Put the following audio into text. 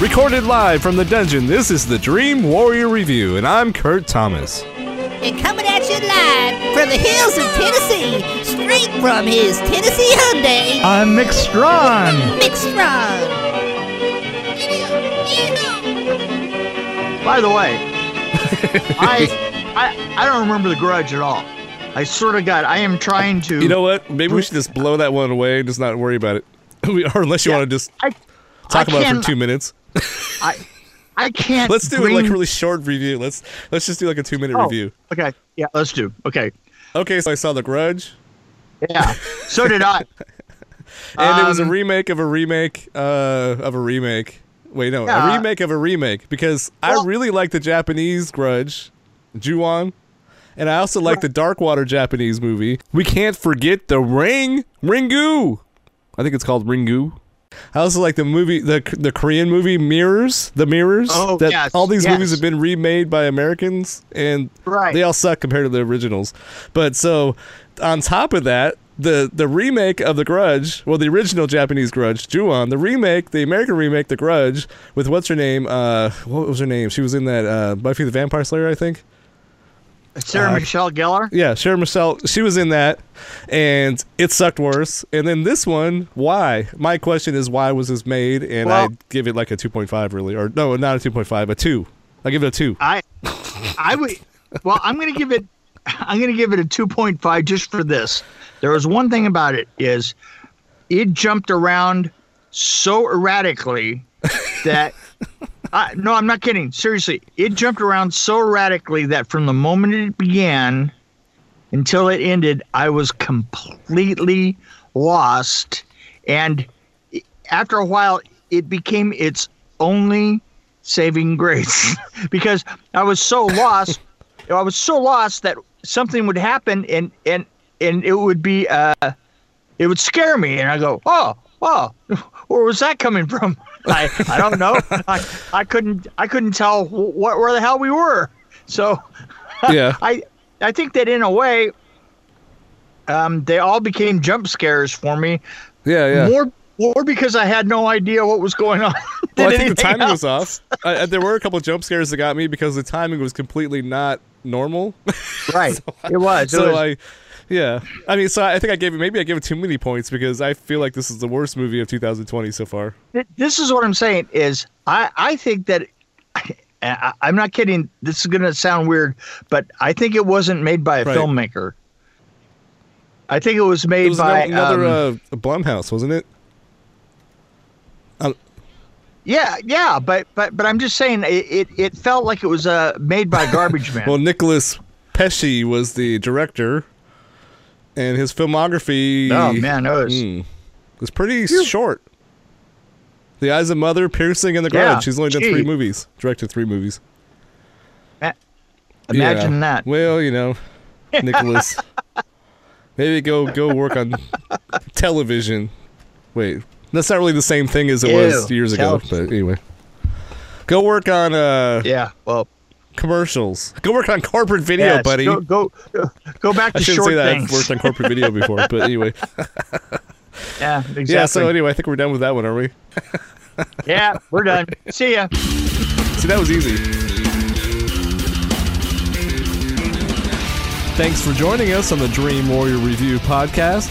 Recorded live from the dungeon, this is the Dream Warrior Review, and I'm Kurt Thomas. And coming at you live from the hills of Tennessee, straight from his Tennessee Hyundai, I'm Mick Strawn. Mick Strong. By the way, I, I I don't remember the grudge at all. I sort of got. I am trying to. You know what? Maybe we should just blow that one away and just not worry about it. Or unless you Yeah, want to just I, talk I about it for can't- two minutes. I I can't. Let's do bring, like a really short review. Let's let's just do like a two minute oh, review. Okay. Yeah. Let's do. Okay. Okay, so I saw The Grudge, Yeah. So did I. and it was a Um, remake of a remake uh, of a remake. Wait, no, a remake of a remake because I really like the Japanese Grudge, Ju-on, and I also like the Darkwater Japanese movie. We can't forget the Ring, Ringu. I think it's called Ringu. I also like the movie, the the Korean movie Mirrors, the Mirrors. Oh, that yes, all these yes. movies have been remade by Americans, and Right. they all suck compared to the originals. But so on top of that, the the remake of The Grudge, well, the original Japanese Grudge, Ju-on, the remake, the American remake, The Grudge, with what's her name? Uh, what was her name? She was in that uh, Buffy the Vampire Slayer, I think. Sarah Uh, Michelle Gellar. Yeah, Sarah Michelle, she was in that, and it sucked worse. And then this one, why? My question is, why was this made? And Well- I'd give it like a 2.5, really. Or no, not a 2.5, a 2. I give it a 2. I I would. Well, I'm going to give it. I'm to give it a 2.5 just for this. There was one thing about it is, it jumped around so erratically that. I, no, I'm not kidding. Seriously, it jumped around so erratically that from the moment it began until it ended, I was completely lost. And after a while, it became its only saving grace because I was so lost. I was so lost that something would happen and and and it would be uh, it would scare me, and I go, oh, oh, where was that coming from? I, I don't know. I, I couldn't I couldn't tell what where the hell we were. So yeah. I I think that in a way, um, they all became jump scares for me. Yeah, yeah. More more because I had no idea what was going on. well, I think the timing was off. I, I- there were a couple jump scares that got me because the timing was completely not normal. Right. it was. It so was I, yeah. I mean, so I think I gave it, maybe I gave it too many points because I feel like this is the worst movie of 2020 so far. This is what I'm saying is I, I think that I, I'm not kidding. This is going to sound weird, but I think it wasn't made by a Right. filmmaker. I think it was made It was by another um, uh, Blumhouse, wasn't it? Yeah yeah but but but I'm just saying it it, it felt like it was uh, made by Garbage Man. Well, Nicolas Pesce was the director, and his filmography. oh man, it was mm, was pretty short. The Eyes of Mother, Piercing, and The Yeah, Grudge. He's only done gee. three movies. Directed three movies. imagine Yeah. that. Well, you know, Nicolas. maybe go go work on television. Wait, that's not really the same thing as it was years ago. television. But anyway, go work on uh Yeah, well, commercials. Go work on corporate video, yes, buddy. Go go go back I to shouldn't short say that. things. I've worked on corporate video before, but anyway. yeah, exactly. Yeah. So anyway, I think we're done with that one, are we? yeah, we're done. See ya. See, that was easy. Thanks for joining us on the Dream Warrior Review podcast.